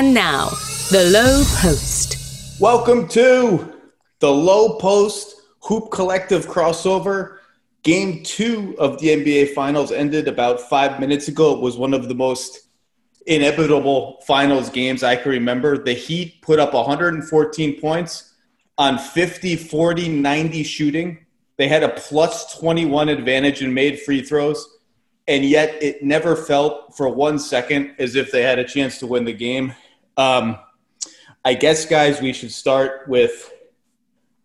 And now, the low post. Welcome to the low post hoop collective crossover. Game two of the NBA Finals ended about five minutes ago. It was one of the most inevitable finals games I can remember. The Heat put up 114 points on 50, 40, 90 shooting. They had a plus 21 advantage and made free throws. And yet it never felt for one second as if they had a chance to win the game. Um, I guess, guys, we should start with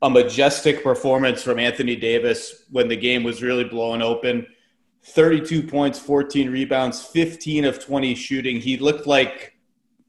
a majestic performance from Anthony Davis when the game was really blowing open. 32 points, 14 rebounds, 15 of 20 shooting. He looked like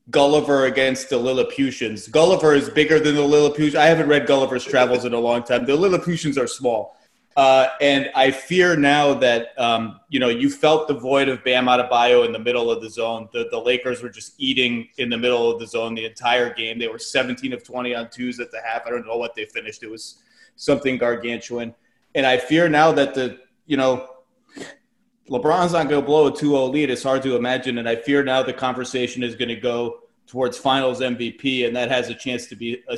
Gulliver against the Lilliputians. Gulliver is bigger than the Lilliputians. I haven't read Gulliver's Travels in a long time. The Lilliputians are small. Uh, and I fear now that um, you know you felt the void of Bam Adebayo in the middle of the zone. The, the Lakers were just eating in the middle of the zone the entire game. They were 17 of 20 on twos at the half. I don't know what they finished. It was something gargantuan. And I fear now that the you know LeBron's not going to blow a 2-0 lead. It's hard to imagine. And I fear now the conversation is going to go towards Finals MVP, and that has a chance to be a,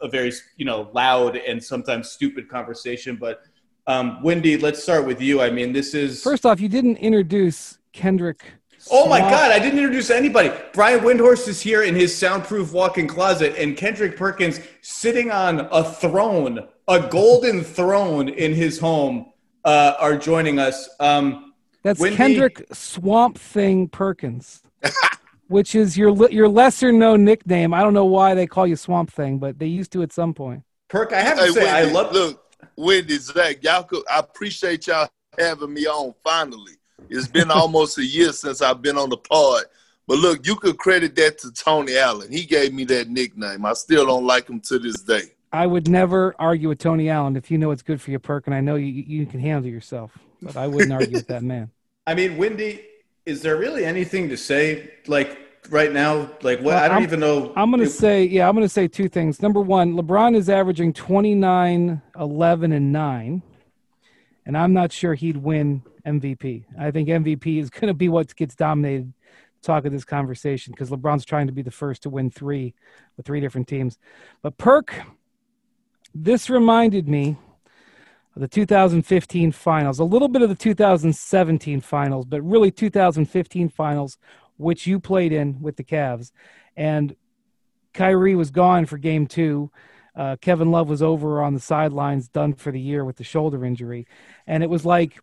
a very you know loud and sometimes stupid conversation, but um, Wendy, let's start with you. I mean, this is first off, you didn't introduce Kendrick. Oh my God, I didn't introduce anybody. Brian Windhorst is here in his soundproof walk-in closet, and Kendrick Perkins sitting on a throne, a golden throne in his home, uh, are joining us. Um, That's Wendy... Kendrick Swamp Thing Perkins, which is your your lesser known nickname. I don't know why they call you Swamp Thing, but they used to at some point. Perk, I have to hey, say, Wendy, I love. Look, Wendy, Zach, y'all could, I appreciate y'all having me on finally. It's been almost a year since I've been on the pod. But look, you could credit that to Tony Allen. He gave me that nickname. I still don't like him to this day. I would never argue with Tony Allen if you know it's good for your perk, and I know you you can handle yourself. But I wouldn't argue with that man. I mean, Wendy, is there really anything to say? Like, right now? Like what? Well, I don't I'm, even know. I'm going to say, yeah, I'm going to say two things. Number one, LeBron is averaging 29, 11, and 9. And I'm not sure he'd win MVP. I think MVP is going to be what gets dominated talk of this conversation because LeBron's trying to be the first to win three with three different teams. But Perk, this reminded me of the 2015 finals, a little bit of the 2017 finals, but really 2015 finals which you played in with the Cavs, and Kyrie was gone for Game Two. Uh, Kevin Love was over on the sidelines, done for the year with the shoulder injury, and it was like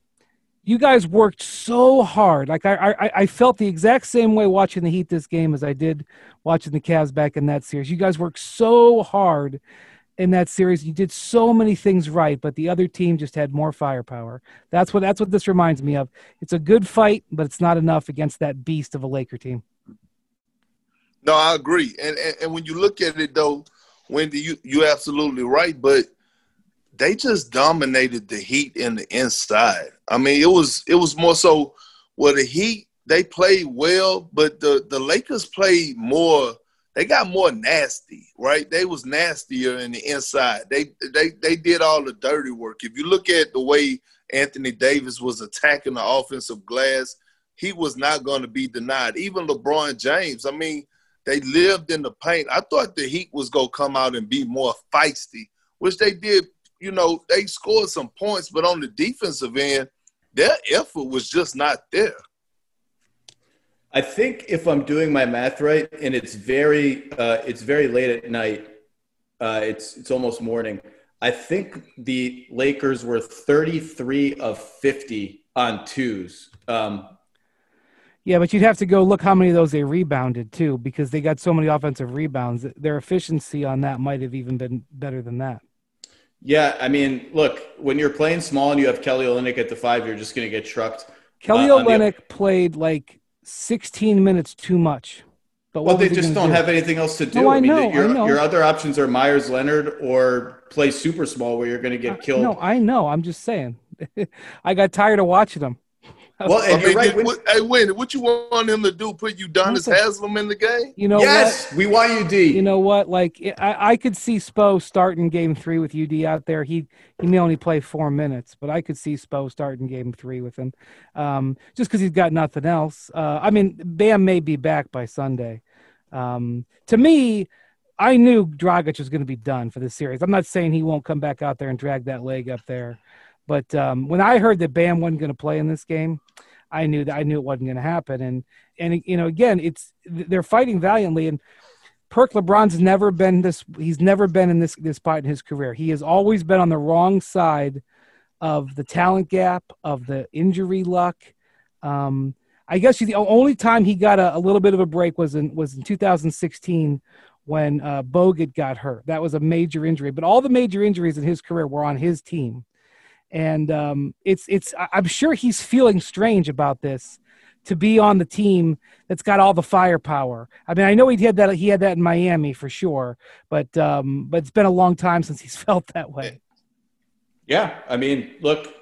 you guys worked so hard. Like I, I, I felt the exact same way watching the Heat this game as I did watching the Cavs back in that series. You guys worked so hard in that series. You did so many things right, but the other team just had more firepower. That's what that's what this reminds me of. It's a good fight, but it's not enough against that beast of a Laker team. No, I agree. And and, and when you look at it though, Wendy, you you're absolutely right, but they just dominated the Heat in the inside. I mean, it was it was more so well the Heat they played well, but the the Lakers played more they got more nasty, right? They was nastier in the inside. They they they did all the dirty work. If you look at the way Anthony Davis was attacking the offensive glass, he was not going to be denied. Even LeBron James, I mean, they lived in the paint. I thought the Heat was going to come out and be more feisty, which they did. You know, they scored some points, but on the defensive end, their effort was just not there. I think if I'm doing my math right, and it's very uh, it's very late at night, uh, it's it's almost morning. I think the Lakers were 33 of 50 on twos. Um, yeah, but you'd have to go look how many of those they rebounded too, because they got so many offensive rebounds. Their efficiency on that might have even been better than that. Yeah, I mean, look, when you're playing small and you have Kelly Olynyk at the five, you're just going to get trucked. Kelly uh, Olynyk the- played like 16 minutes too much. But well, they just don't do? have anything else to do. No, I, I mean, know, your, I know. your other options are Meyers Leonard or play super small where you're going to get uh, killed. No, I know. I'm just saying. I got tired of watching them. Well, and I mean, right. When, what, hey, Win, what you want him to do? Put Udonis Haslem in the game? You know, yes, what? we want UD. You know what? Like, I, I could see Spo starting Game Three with UD out there. He he may only play four minutes, but I could see Spo starting Game Three with him, um, just because he's got nothing else. Uh, I mean, Bam may be back by Sunday, Um, to me, I knew Dragic was going to be done for this series. I'm not saying he won't come back out there and drag that leg up there, but um, when I heard that Bam wasn't going to play in this game, I knew that I knew it wasn't going to happen. And and you know, again, it's they're fighting valiantly. And Perk LeBron's never been this. He's never been in this this spot in his career. He has always been on the wrong side of the talent gap, of the injury luck. Um, I guess the only time he got a, a, little bit of a break was in was in 2016 when uh, Bogut got hurt. That was a major injury, but all the major injuries in his career were on his team, and um, it's it's. I'm sure he's feeling strange about this to be on the team that's got all the firepower. I mean, I know he had that he had that in Miami for sure, but um, but it's been a long time since he's felt that way. Yeah, I mean, look,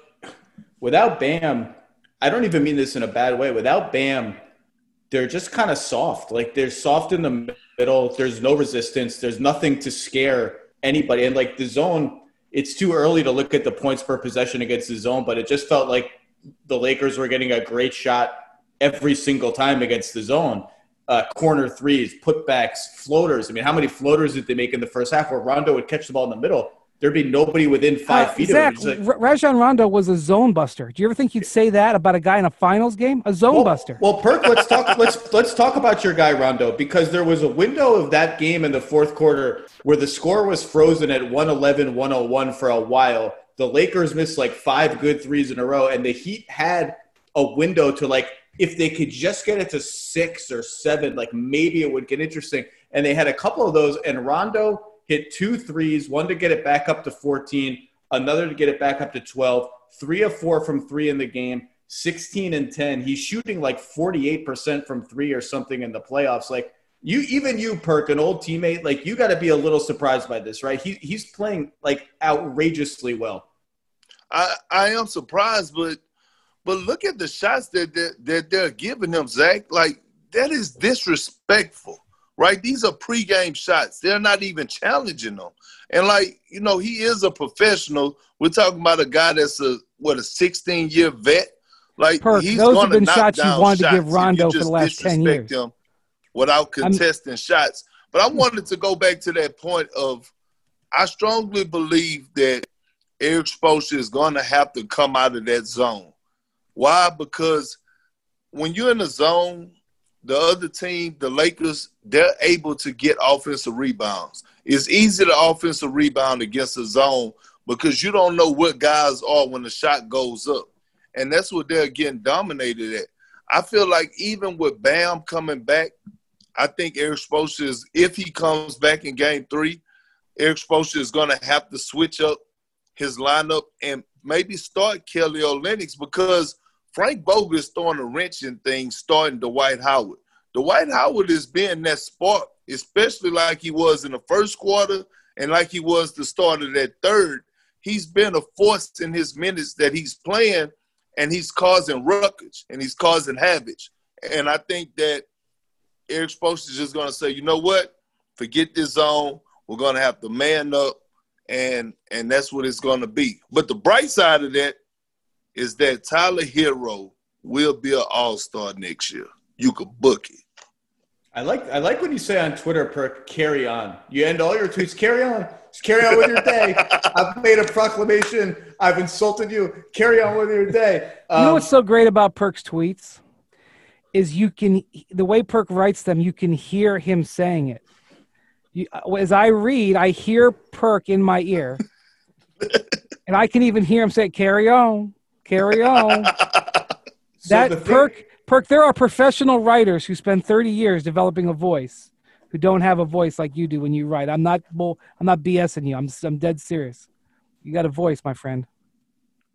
without Bam, I don't even mean this in a bad way. Without Bam, they're just kind of soft. Like they're soft in the middle. There's no resistance. There's nothing to scare anybody. And like the zone, it's too early to look at the points per possession against the zone, but it just felt like the Lakers were getting a great shot every single time against the zone. Uh, corner threes, putbacks, floaters. I mean, how many floaters did they make in the first half where Rondo would catch the ball in the middle? There'd be nobody within five uh, feet Zach, of him. Like, Rajon Rondo was a zone buster. Do you ever think you'd say that about a guy in a finals game? A zone well, buster. Well, Perk, let's talk. let's let's talk about your guy Rondo because there was a window of that game in the fourth quarter where the score was frozen at 111-101 for a while. The Lakers missed like five good threes in a row, and the Heat had a window to like if they could just get it to six or seven, like maybe it would get interesting. And they had a couple of those, and Rondo hit two threes, one to get it back up to 14, another to get it back up to 12, three of four from three in the game, 16 and 10. He's shooting like 48% from three or something in the playoffs. Like, you even you perk an old teammate like you got to be a little surprised by this right he, he's playing like outrageously well i i am surprised but but look at the shots that that, that they're giving him zach like that is disrespectful right? These are pregame shots. They're not even challenging them. And like, you know, he is a professional. We're talking about a guy that's a what a 16 year vet. Like Perk, he's those have been shots you wanted to give Rondo for the last 10 years. Him without contesting I'm, shots. But I wanted to go back to that point of I strongly believe that Erik Spoelstra is going to have to come out of that zone. Why? Because when you're in a zone the other team, the Lakers, they're able to get offensive rebounds. It's easy to offensive rebound against a zone because you don't know what guys are when the shot goes up. And that's what they're getting dominated at. I feel like even with Bam coming back, I think Erik Spoelstra is, if he comes back in game three, Erik Spoelstra is going to have to switch up his lineup and maybe start Kelly Olynyk because Frank is throwing a wrench in things, starting Dwight Howard. Dwight Howard is being that spark, especially like he was in the first quarter and like he was the start of that third. He's been a force in his minutes that he's playing, and he's causing ruckus and he's causing havoc. And I think that Erik Spoelstra is just going to say, you know what? Forget this zone. We're going to have to man up, and and that's what it's going to be. But the bright side of that is that Tyler Herro will be an All Star next year. You could book it. I like I like when you say on Twitter, per carry on. You end all your tweets, carry on. Just carry on with your day. I've made a proclamation. I've insulted you. Carry on with your day. Um, you know what's so great about Perk's tweets is you can the way Perk writes them, you can hear him saying it. You, as I read, I hear Perk in my ear, and I can even hear him say, "Carry on, carry on." so that Perk Perk, there are professional writers who spend 30 years developing a voice who don't have a voice like you do when you write. I'm not bull, I'm not BSing you. I'm I'm dead serious. You got a voice, my friend.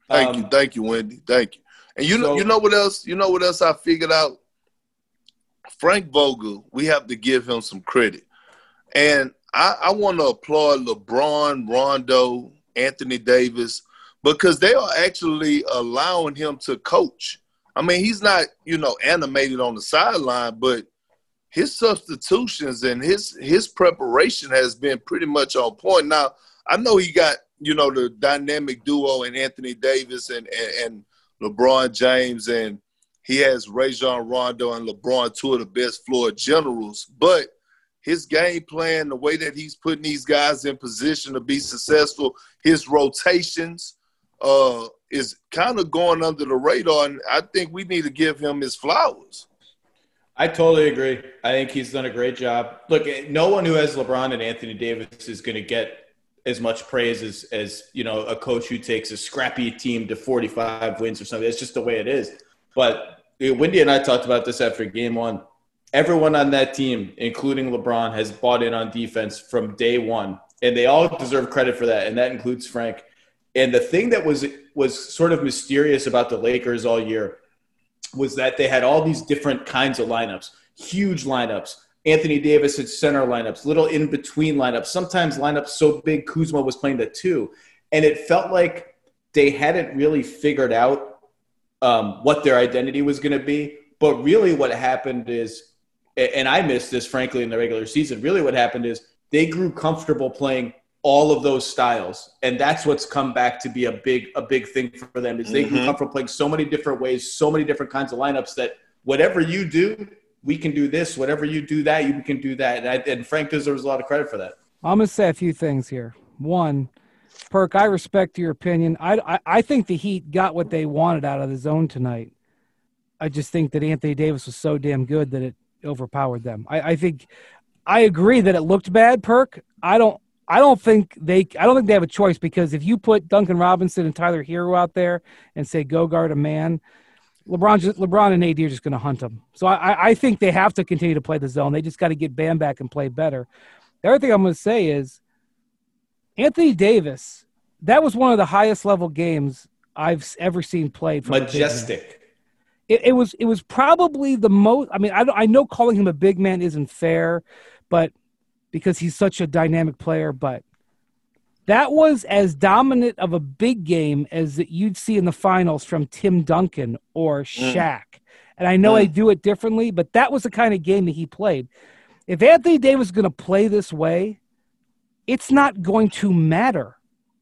Thank um, you, thank you, Wendy. Thank you. And you know, you know what else? You know what else I figured out? Frank Vogel, we have to give him some credit. And I, I want to applaud LeBron, Rondo, Anthony Davis, because they are actually allowing him to coach. I mean, he's not, you know, animated on the sideline, but his substitutions and his his preparation has been pretty much on point. Now, I know he got, you know, the dynamic duo in Anthony Davis and, and, and LeBron James, and he has Rajon Rondo and LeBron, two of the best floor generals. But his game plan, the way that he's putting these guys in position to be successful, his rotations uh, is kind of going under the radar, and I think we need to give him his flowers. I totally agree. I think he's done a great job. Look, no one who has LeBron and Anthony Davis is going to get as much praise as, as you know a coach who takes a scrappy team to 45 wins or something. It's just the way it is. But Wendy and I talked about this after game one. Everyone on that team, including LeBron, has bought in on defense from day one, and they all deserve credit for that, and that includes Frank. And the thing that was was sort of mysterious about the Lakers all year was that they had all these different kinds of lineups, huge lineups. Anthony Davis at center lineups, little in between lineups, sometimes lineups so big Kuzma was playing the two. And it felt like they hadn't really figured out um, what their identity was going to be. But really, what happened is, and I missed this, frankly, in the regular season, really what happened is they grew comfortable playing all of those styles. And that's what's come back to be a big a big thing for them is they mm-hmm. come from playing so many different ways so many different kinds of lineups that whatever you do we can do this. Whatever you do that you can do that. And, I, and frank deserves a lot of credit for that. I'm going to say a few things here. One perk i respect your opinion. I, I, I think the heat got what they wanted out of the zone tonight. I just think that anthony davis was so damn good that it overpowered them. I, I think i agree that it looked bad perk. I don't I don't think they I don't think they have a choice because if you put Duncan Robinson and Tyler Herro out there and say go guard a man, LeBron just, LeBron and AD are just going to hunt them. So I, I think they have to continue to play the zone. They just got to get Bam back and play better. The other thing I'm going to say is Anthony Davis. That was one of the highest level games I've ever seen played. Majestic. It, it was it was probably the most. I mean, I I know calling him a big man isn't fair, but because he's such a dynamic player, but that was as dominant of a big game as that you'd see in the finals from Tim Duncan or mm. Shaq. Mm. And I know mm. I do it differently, but that was the kind of game that he played. If Anthony Davis is going to play this way, it's not going to matter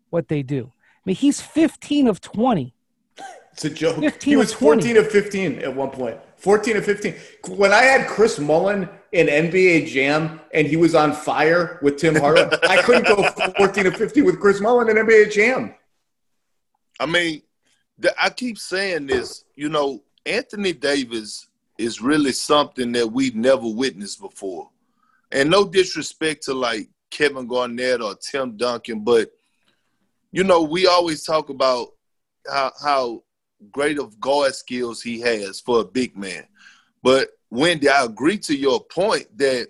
what they do. I mean, he's 15 of 20. It's a joke. He was 14 of 15 at one point. 14 of 15. When I had Chris Mullin in NBA Jam and he was on fire with Tim Hardaway, I couldn't go 14 of 15 with Chris Mullin in NBA Jam. I mean, I keep saying this, you know, Anthony Davis is really something that we've never witnessed before. And no disrespect to like Kevin Garnett or Tim Duncan, but you know, we always talk about how, how great of guard skills he has for a big man. But Wendy, I agree to your point that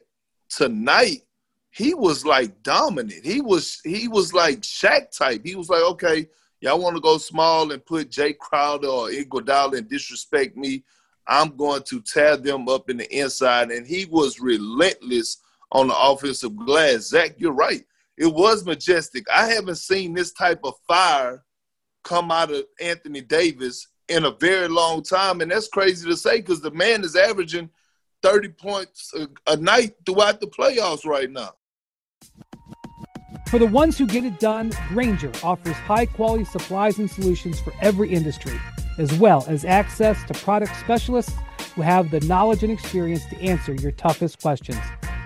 tonight he was like dominant. He was he was like Shaq type. He was like, okay, y'all want to go small and put Jae Crowder or Iguodala and disrespect me. I'm going to tear them up in the inside. And he was relentless on the offensive glass. Zach, you're right. It was majestic. I haven't seen this type of fire come out of Anthony Davis in a very long time. And that's crazy to say because the man is averaging 30 points a, a night throughout the playoffs right now. For the ones who get it done, Grainger offers high quality supplies and solutions for every industry, as well as access to product specialists who have the knowledge and experience to answer your toughest questions.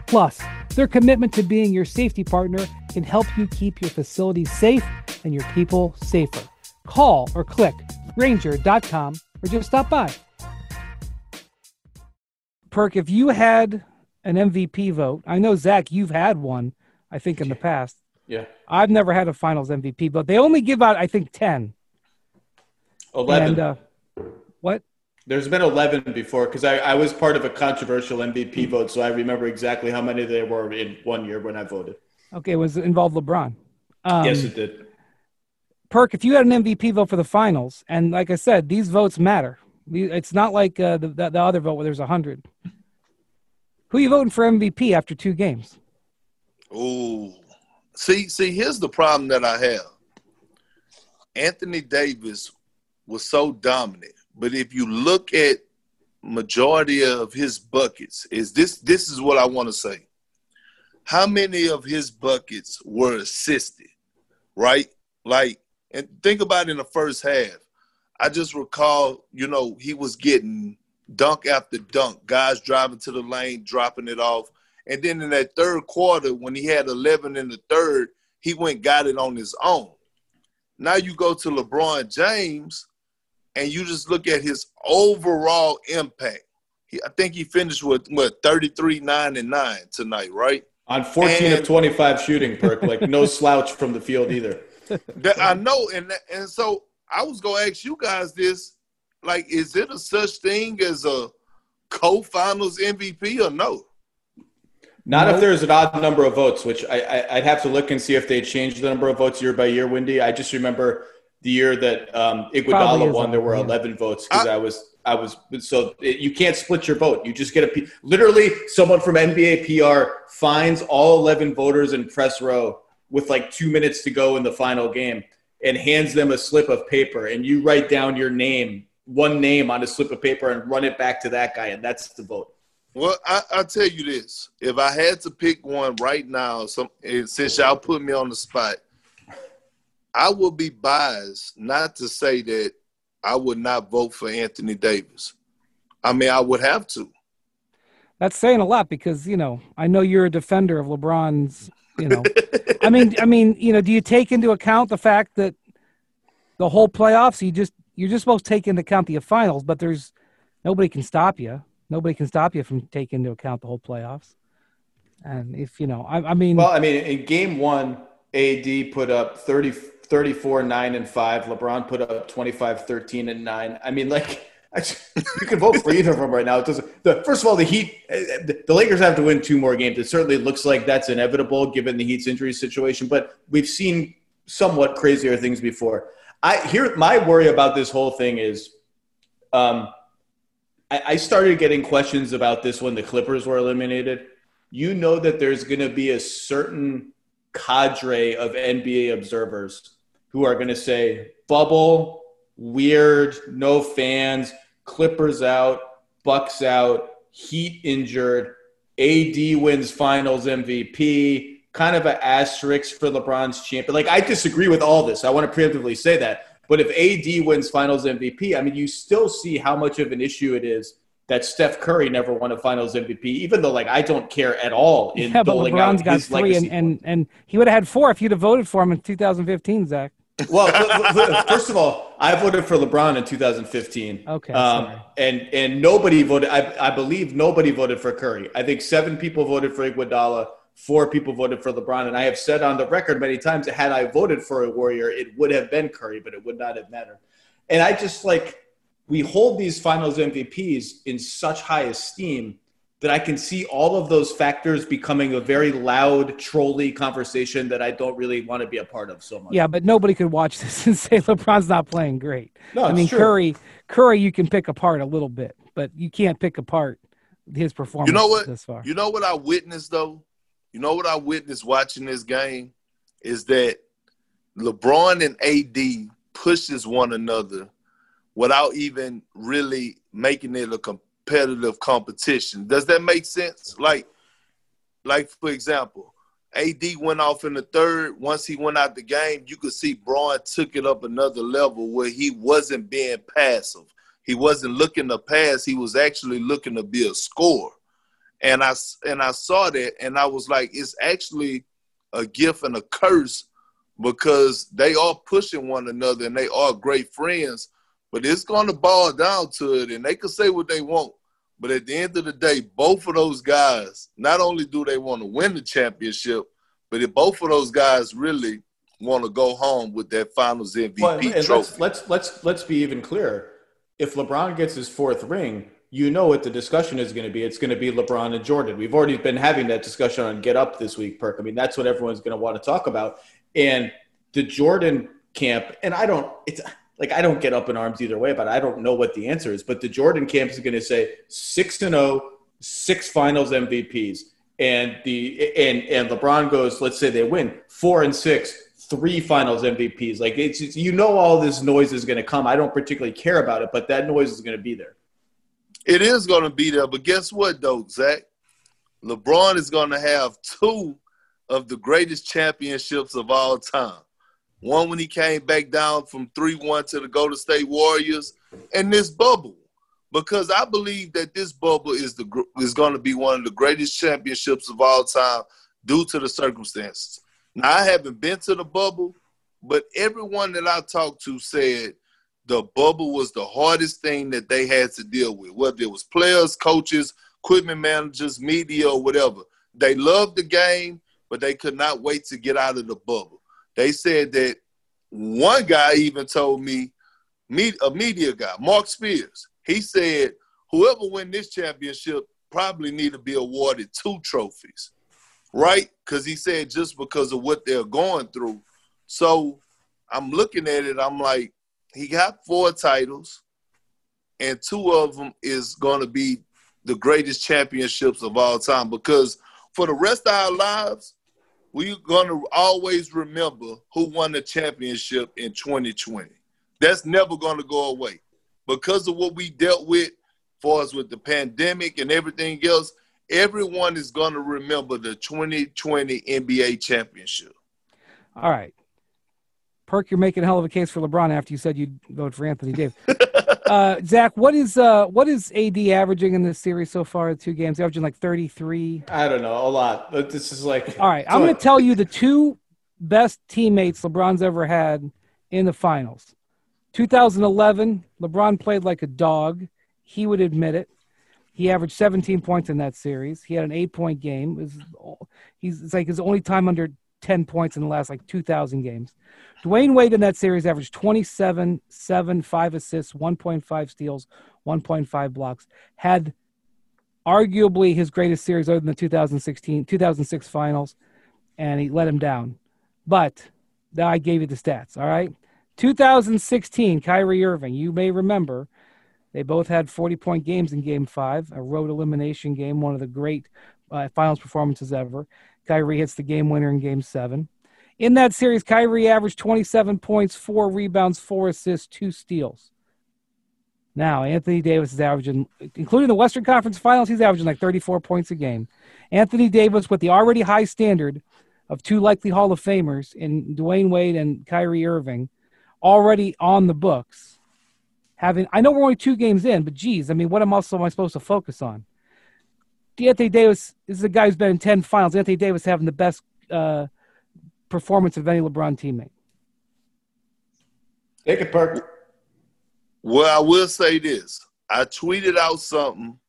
Plus, their commitment to being your safety partner can help you keep your facilities safe and your people safer. Call or click Grainger.com or just stop by. Perk, if you had an MVP vote, I know Zach, you've had one, I think, in the past. Yeah. I've never had a finals MVP, but they only give out, I think, 10. 11. And, uh, what? There's been 11 before because I, I was part of a controversial MVP vote, so I remember exactly how many there were in one year when I voted. Okay, it was it involved LeBron? Um, yes, it did. Perk, if you had an MVP vote for the finals, and like I said, these votes matter. It's not like uh, the, the other vote where there's a hundred. Who are you voting for MVP after two games? Oh, see, see, here's the problem that I have. Anthony Davis was so dominant, but if you look at majority of his buckets, is this this is what I want to say. How many of his buckets were assisted? Right? Like and think about in the first half. I just recall, you know, he was getting dunk after dunk, guys driving to the lane, dropping it off. And then in that third quarter, when he had 11 in the third, he went got it on his own. Now you go to LeBron James, and you just look at his overall impact. He, I think he finished with what 33, 9, and 9 tonight, right? On 14 and, of 25 shooting, Perk, like no slouch from the field either. That, I know, and and so I was gonna ask you guys this: like, is it a such thing as a co-finals MVP or no? Not if there's an odd number of votes, which I, I would have to look and see if they changed the number of votes year by year. Wendy, I just remember the year that um, Iguodala won, there were 11 votes because I, I, was I was so it, you can't split your vote. You just get a literally someone from NBA PR finds all 11 voters in press row with like two minutes to go in the final game and hands them a slip of paper and you write down your name, one name on a slip of paper and run it back to that guy and that's the vote. Well, I, will tell you this: if I had to pick one right now, some since y'all put me on the spot, I would be biased not to say that I would not vote for Anthony Davis. I mean, I would have to. That's saying a lot because you know I know you're a defender of LeBron's. You know, I mean, I mean, you know, do you take into account the fact that the whole playoffs? You just you're just supposed to take into account the finals, but there's nobody can stop you. Nobody can stop you from taking into account the whole playoffs. And if you know, I, I mean, well, I mean, in game one, AD put up 30, 34, 9, and 5. LeBron put up 25, 13, and 9. I mean, like, you can vote for either of them right now. It doesn't. The, first of all, the Heat, the Lakers have to win two more games. It certainly looks like that's inevitable given the Heat's injury situation. But we've seen somewhat crazier things before. I here my worry about this whole thing is, um, I, I started getting questions about this when the Clippers were eliminated. You know that there's going to be a certain cadre of NBA observers who are going to say bubble, weird, no fans, Clippers out, Bucks out, Heat injured, AD wins Finals MVP, kind of an asterisk for LeBron's champion. Like I disagree with all this. I want to preemptively say that. But if AD wins Finals MVP, I mean, you still see how much of an issue it is that Steph Curry never won a Finals MVP, even though like I don't care at all in yeah, but LeBron's got three, and, and, and he would have had four if you'd have voted for him in 2015, Zach. Well, first of all, I voted for LeBron in 2015. Okay. Um, and and nobody voted. I, I believe nobody voted for Curry. I think seven people voted for Iguodala. Four people voted for LeBron. And I have said on the record many times that had I voted for a Warrior, it would have been Curry, but it would not have mattered. And I just like we hold these finals MVPs in such high esteem that I can see all of those factors becoming a very loud, trolly conversation that I don't really want to be a part of so much. Yeah, but nobody could watch this and say LeBron's not playing great. No, I mean true. Curry, Curry, you can pick apart a little bit, but you can't pick apart his performance. You know what? This far. You know what I witnessed though. You know what I witnessed watching this game is that LeBron and AD pushes one another without even really making it a competitive competition. Does that make sense? Like, like for example, AD went off in the third. Once he went out the game, you could see Braun took it up another level where he wasn't being passive. He wasn't looking to pass. He was actually looking to be a scorer. And I and I saw that, and I was like, it's actually a gift and a curse because they are pushing one another and they are great friends. But it's going to boil down to it, and they can say what they want. But at the end of the day, both of those guys, not only do they want to win the championship, but if both of those guys really want to go home with that Finals MVP well, trophy. Let's, let's let's let's be even clearer. If LeBron gets his fourth ring, you know what the discussion is going to be. It's going to be LeBron and Jordan. We've already been having that discussion on Get Up this week, Perk. I mean, that's what everyone's going to want to talk about. And the Jordan camp, and I don't. It's like I don't get up in arms either way, but I don't know what the answer is. But the Jordan camp is going to say six to oh, zero, six Finals MVPs, and the and and LeBron goes. Let's say they win four and six, three Finals MVPs. Like it's, it's you know all this noise is going to come. I don't particularly care about it, but that noise is going to be there. It is going to be there, but guess what, though, Zach? LeBron is going to have two of the greatest championships of all time. One when he came back down from 3 1 to the Golden State Warriors, and this bubble because I believe that this bubble is the is going to be one of the greatest championships of all time due to the circumstances. Now I haven't been to the bubble, but everyone that I talked to said the bubble was the hardest thing that they had to deal with, whether it was players, coaches, equipment managers, media, or whatever. They loved the game, but they could not wait to get out of the bubble. They said that one guy even told me, a media guy, Marc Spears, he said, whoever win this championship probably need to be awarded two trophies, right? Because he said just because of what they're going through. So I'm looking at it, I'm like, he got four titles, and two of them is going to be the greatest championships of all time because for the rest of our lives, we're going to always remember who won the championship in 2020. That's never going to go away. Because of what we dealt with, for us with the pandemic and everything else, everyone is going to remember the 2020 NBA championship. All right. Perk, you're making a hell of a case for LeBron after you said you'd vote for Anthony Davis. uh, Zach, what is uh, what is AD averaging in this series so far? Two games, averaging like 33. I don't know, a lot. But this is like. All right, I'm going to tell you the two best teammates LeBron's ever had in the finals. 2011, LeBron played like a dog. He would admit it. He averaged 17 points in that series. He had an eight-point game. It was, he's it's like his only time under 10 points in the last like 2,000 games. Dwyane Wade in that series averaged 27, 7, 5 assists, 1.5 steals, 1.5 blocks. Had arguably his greatest series other than the 2016, 2006 finals, and he let him down. But now I gave you the stats, all right? 2016, Kyrie Irving, you may remember, they both had 40 point games in game five, a road elimination game, one of the great uh, finals performances ever. Kyrie hits the game winner in game seven. In that series, Kyrie averaged 27 points, four rebounds, four assists, two steals. Now, Anthony Davis is averaging, including the Western Conference Finals, he's averaging like 34 points a game. Anthony Davis, with the already high standard of two likely Hall of Famers in Dwyane Wade and Kyrie Irving, already on the books. Having, I know we're only two games in, but geez, I mean, what else am I supposed to focus on? Anthony Davis this is a guy who's been in 10 finals. Anthony Davis having the best uh, performance of any LeBron teammate. Take it, Perk. Well, I will say this. I tweeted out something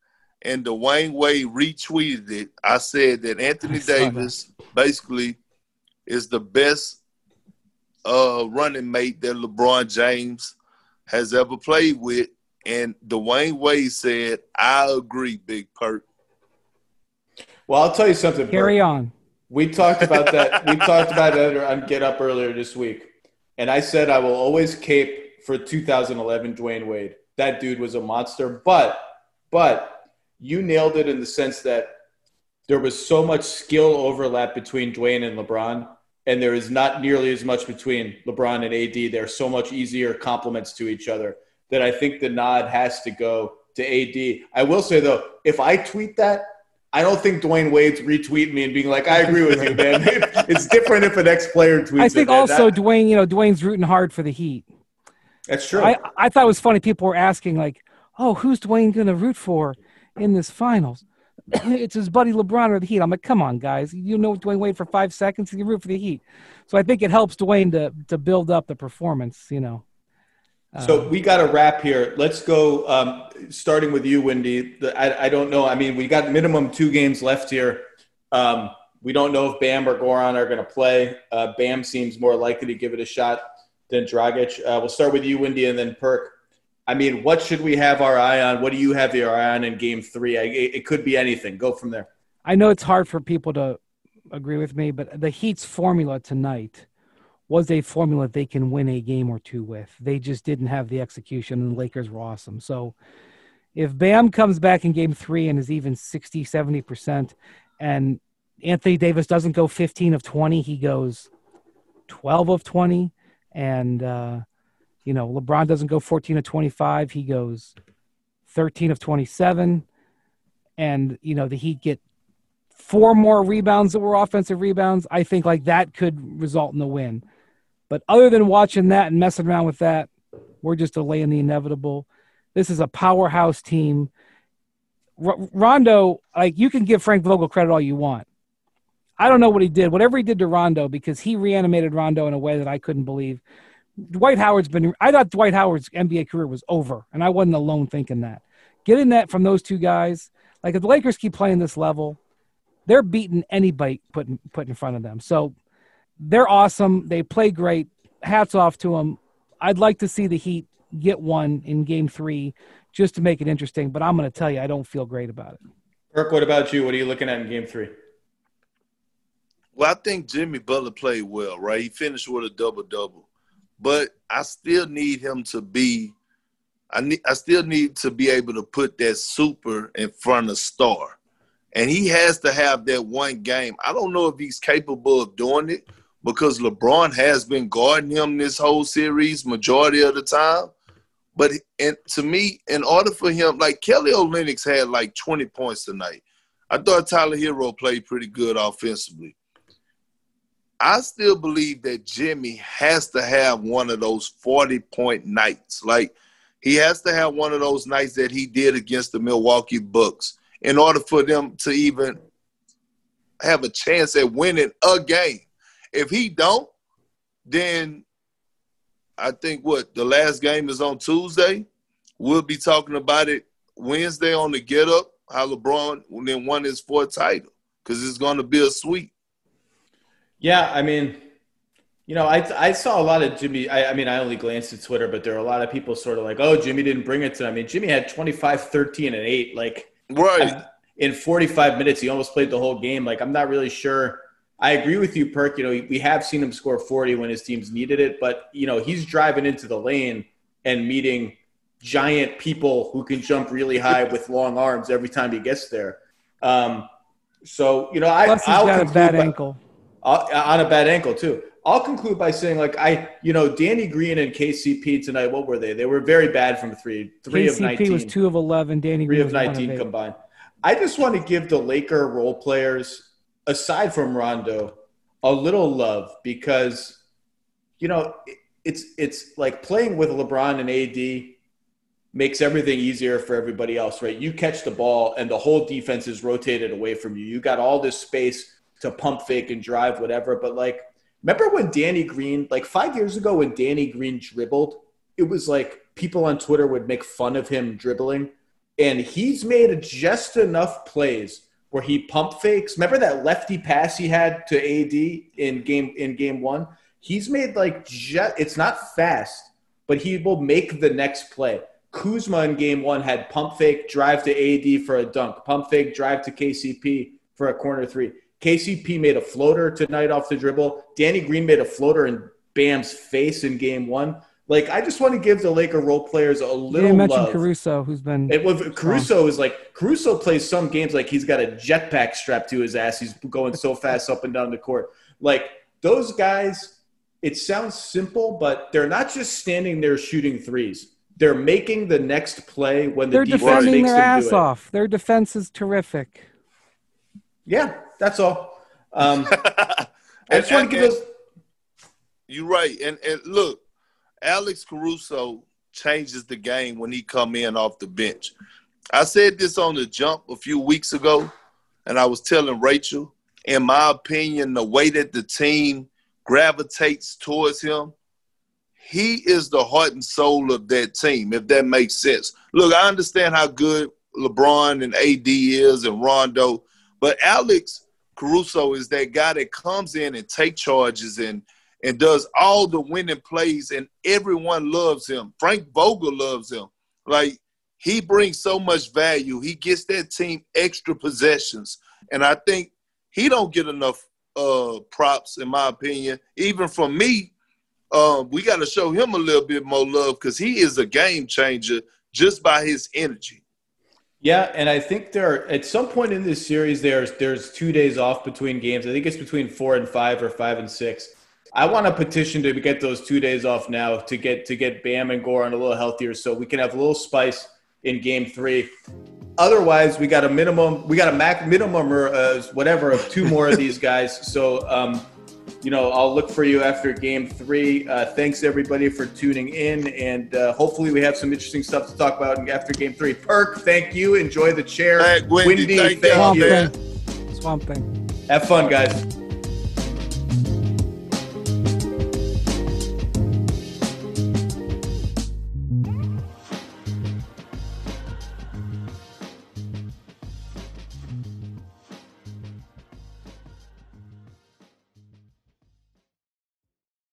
and Dwyane Wade retweeted it. I said that Anthony Davis that. basically is the best uh, running mate that LeBron James has ever played with. And Dwyane Wade said, I agree, Big Perk. Well, I'll tell you something. Carry Perk. on. We talked about that. we talked about it on Get Up earlier this week, and I said I will always cape for 2011 Dwyane Wade. That dude was a monster, but but you nailed it in the sense that there was so much skill overlap between Dwyane and LeBron, and there is not nearly as much between LeBron and AD. They're so much easier complements to each other that I think the nod has to go to AD. I will say though, if I tweet that, I don't think Dwyane Wade's retweeting me and being like, "I agree with you, man." it's different if an ex-player tweets. I think it, also that, Dwyane, you know, Dwyane's rooting hard for the Heat. That's true. I, I thought it was funny. People were asking like, "Oh, who's Dwyane going to root for in this finals?" it's his buddy LeBron or the Heat. I'm like, come on, guys. You know Dwyane Wade for five seconds, you root for the Heat. So I think it helps Dwyane to to build up the performance. You know. So we got a wrap here. Let's go. Um, starting with you, Wendy. The, I, I, don't know. I mean, we got minimum two games left here. Um, we don't know if Bam or Goran are going to play. Uh, Bam seems more likely to give it a shot than Dragic. Uh, we'll start with you, Wendy, and then Perk. I mean, what should we have our eye on? What do you have your eye on in Game Three? I, it, it could be anything. Go from there. I know it's hard for people to agree with me, but the Heat's formula tonight was a formula they can win a game or two with. They just didn't have the execution, and the Lakers were awesome. So if Bam comes back in game three and is even 60, 70%, and Anthony Davis doesn't go 15 of 20, he goes 12 of 20. And, uh, you know, LeBron doesn't go 14 of 25, he goes 13 of 27. And, you know, the Heat get four more rebounds that were offensive rebounds. I think like that could result in the win. But other than watching that and messing around with that, we're just delaying the inevitable. This is a powerhouse team. R- Rondo, like you can give Frank Vogel credit all you want. I don't know what he did, whatever he did to Rondo, because he reanimated Rondo in a way that I couldn't believe. Dwight Howard's been, I thought Dwight Howard's NBA career was over, and I wasn't alone thinking that. Getting that from those two guys, like if the Lakers keep playing this level, they're beating anybody put in, put in front of them. So they're awesome. They play great. Hats off to them. I'd like to see the Heat get one in game three just to make it interesting, but I'm going to tell you, I don't feel great about it. Kirk, what about you? What are you looking at in game three? Well, I think Jimmy Butler played well, right? He finished with a double double, but I still need him to be. I need. I still need to be able to put that super in front of star, and he has to have that one game. I don't know if he's capable of doing it because LeBron has been guarding him this whole series majority of the time. But and to me, in order for him, like Kelly Olynyk had like 20 points tonight. I thought Tyler Herro played pretty good offensively. I still believe that Jimmy has to have one of those 40 point nights. Like he has to have one of those nights that he did against the Milwaukee Bucks in order for them to even have a chance at winning a game. If he don't, then I think what the last game is on Tuesday. We'll be talking about it Wednesday on the Get Up. How LeBron then won his fourth title because it's going to be a sweep. Yeah, I mean, you know, I I saw a lot of Jimmy. I, I, mean, I only glanced at Twitter, but there are a lot of people sort of like, "Oh, Jimmy didn't bring it to." I mean, Jimmy had 25, 13, and eight. Like, right in 45 minutes, he almost played the whole game. Like, I'm not really sure. I agree with you, Perk. You know, we have seen him score 40 when his teams needed it, but you know, he's driving into the lane and meeting giant people who can jump really high with long arms every time he gets there. Um, so you know, I Plus he's I'll got a bad by, ankle. I'll, on a bad ankle too. I'll conclude by saying, like I, you know, Danny Green and KCP tonight. What were they? They were very bad from three. Three KCP of nineteen. was two of eleven. Danny three Green of nineteen eight. combined. I just want to give the Laker role players, aside from Rondo, a little love because, you know, it's it's like playing with LeBron and AD makes everything easier for everybody else, right? You catch the ball and the whole defense is rotated away from you. You got all this space to pump fake and drive whatever, but like remember when Danny Green, like 5 years ago when Danny Green dribbled, it was like people on Twitter would make fun of him dribbling and he's made just enough plays where he pump fakes. Remember that lefty pass he had to AD in game in game 1? He's made like just, it's not fast, but he will make the next play. Kuzma in game one had pump fake, drive to AD for a dunk, pump fake, drive to KCP for a corner three. KCP made a floater tonight off the dribble. Danny Green made a floater in Bam's face in game one. Like, I just want to give the Laker role players a little You mentioned love. Caruso, who's been It was Caruso is like Caruso plays some games like he's got a jetpack strapped to his ass. He's going so fast up and down the court. Like those guys, it sounds simple, but they're not just standing there shooting threes. They're making the next play when the they're defense defending makes their them ass off. Their defense is terrific. Yeah, that's all. Um, I just want to give us. You're right. And and look, Alex Caruso changes the game when he come in off the bench. I said this on the jump a few weeks ago, and I was telling Rachel, in my opinion, the way that the team gravitates towards him, he is the heart and soul of that team, if that makes sense. Look, I understand how good LeBron and AD is and Rondo, but Alex Caruso is that guy that comes in and take charges and and does all the winning plays, and everyone loves him. Frank Vogel loves him. Like he brings so much value. He gets that team extra possessions, and I think he don't get enough uh, props, in my opinion. Even from me, uh, we got to show him a little bit more love because he is a game changer just by his energy. Yeah, and I think there are, at some point in this series there's there's two days off between games. I think it's between four and five or five and six. I want a petition to get those two days off now to get to get Bam and Goran a little healthier, so we can have a little spice in Game Three. Otherwise, we got a minimum, we got a max minimum or uh, whatever of two more of these guys. So um, you know, I'll look for you after game three. Uh, thanks everybody for tuning in, and uh, hopefully we have some interesting stuff to talk about after game three. Perk, thank you. Enjoy the chair. Hey, Wendy, thank thank you. Swamp thing. Have fun, guys.